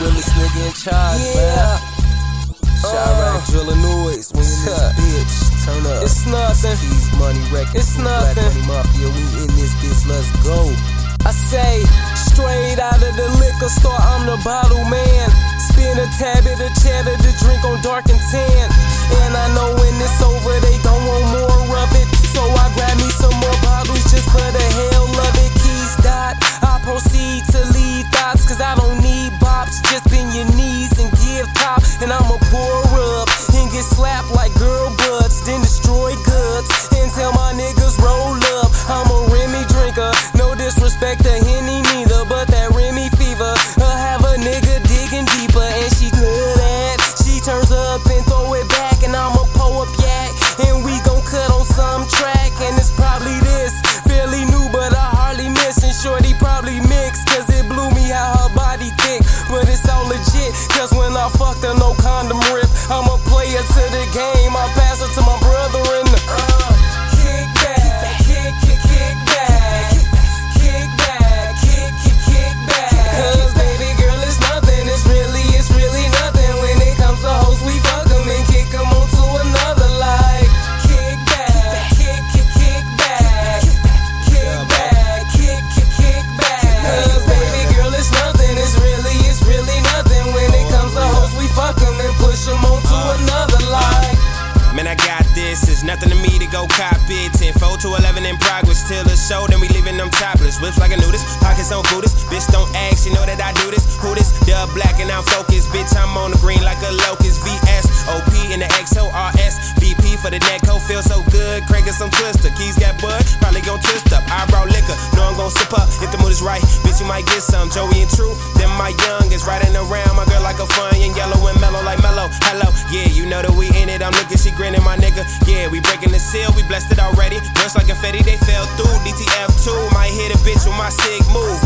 realest nigga in charge, Yeah. man. Chiraq Uh. drilling noise when you this bitch. Turn up. It's nothing. Keez, Moni, records. It's nothing. Black money mafia, we in this bitch. Let's go. I say, straight out of the liquor store, I'm the bottle man. Spin a tab at a cheddar to drink on dark and tan. Like girl butts, then destroy goods. And tell my niggas roll up. I'm a Remy drinker, no disrespect to Henny neither, but that Remy fever. I have a nigga digging deeper, and she good at. She turns up and throw it back, and I'ma pull up yak, and we gon' cut on some track, and it's probably this. Fairly new, but I hardly miss, and shorty probably mixed, cause it blew me how her body thick, but it's all legit, cause when I fucked her, no condom rip. I'm a player to the game, to cop it. 10 4 to 11 in progress. Till the show, then we leaving them topless. Whips like a nudist, pockets on Buddhist. Bitch, don't ask, you know that I do this. Who this? Dub black and I'm focused. Bitch, I'm on the green like a locust. VS, OP in the XO, RS. VP for the neck, hoe feel so good. Cranking some twister. Keys got bud, probably gon' twist up. Eyebrow liquor, know I'm gon' sip up. If the mood is right, bitch, you might get some. Joey and True, then my young is riding around. My girl like a fun and yellow and mellow like mellow. Hello, yeah, you know that we in it. I'm looking, she grinning, my nigga. Yeah, we breaking the seal, we blessed it already. Just like a confetti, they fell through. DTF2 might hit a bitch with my sig move.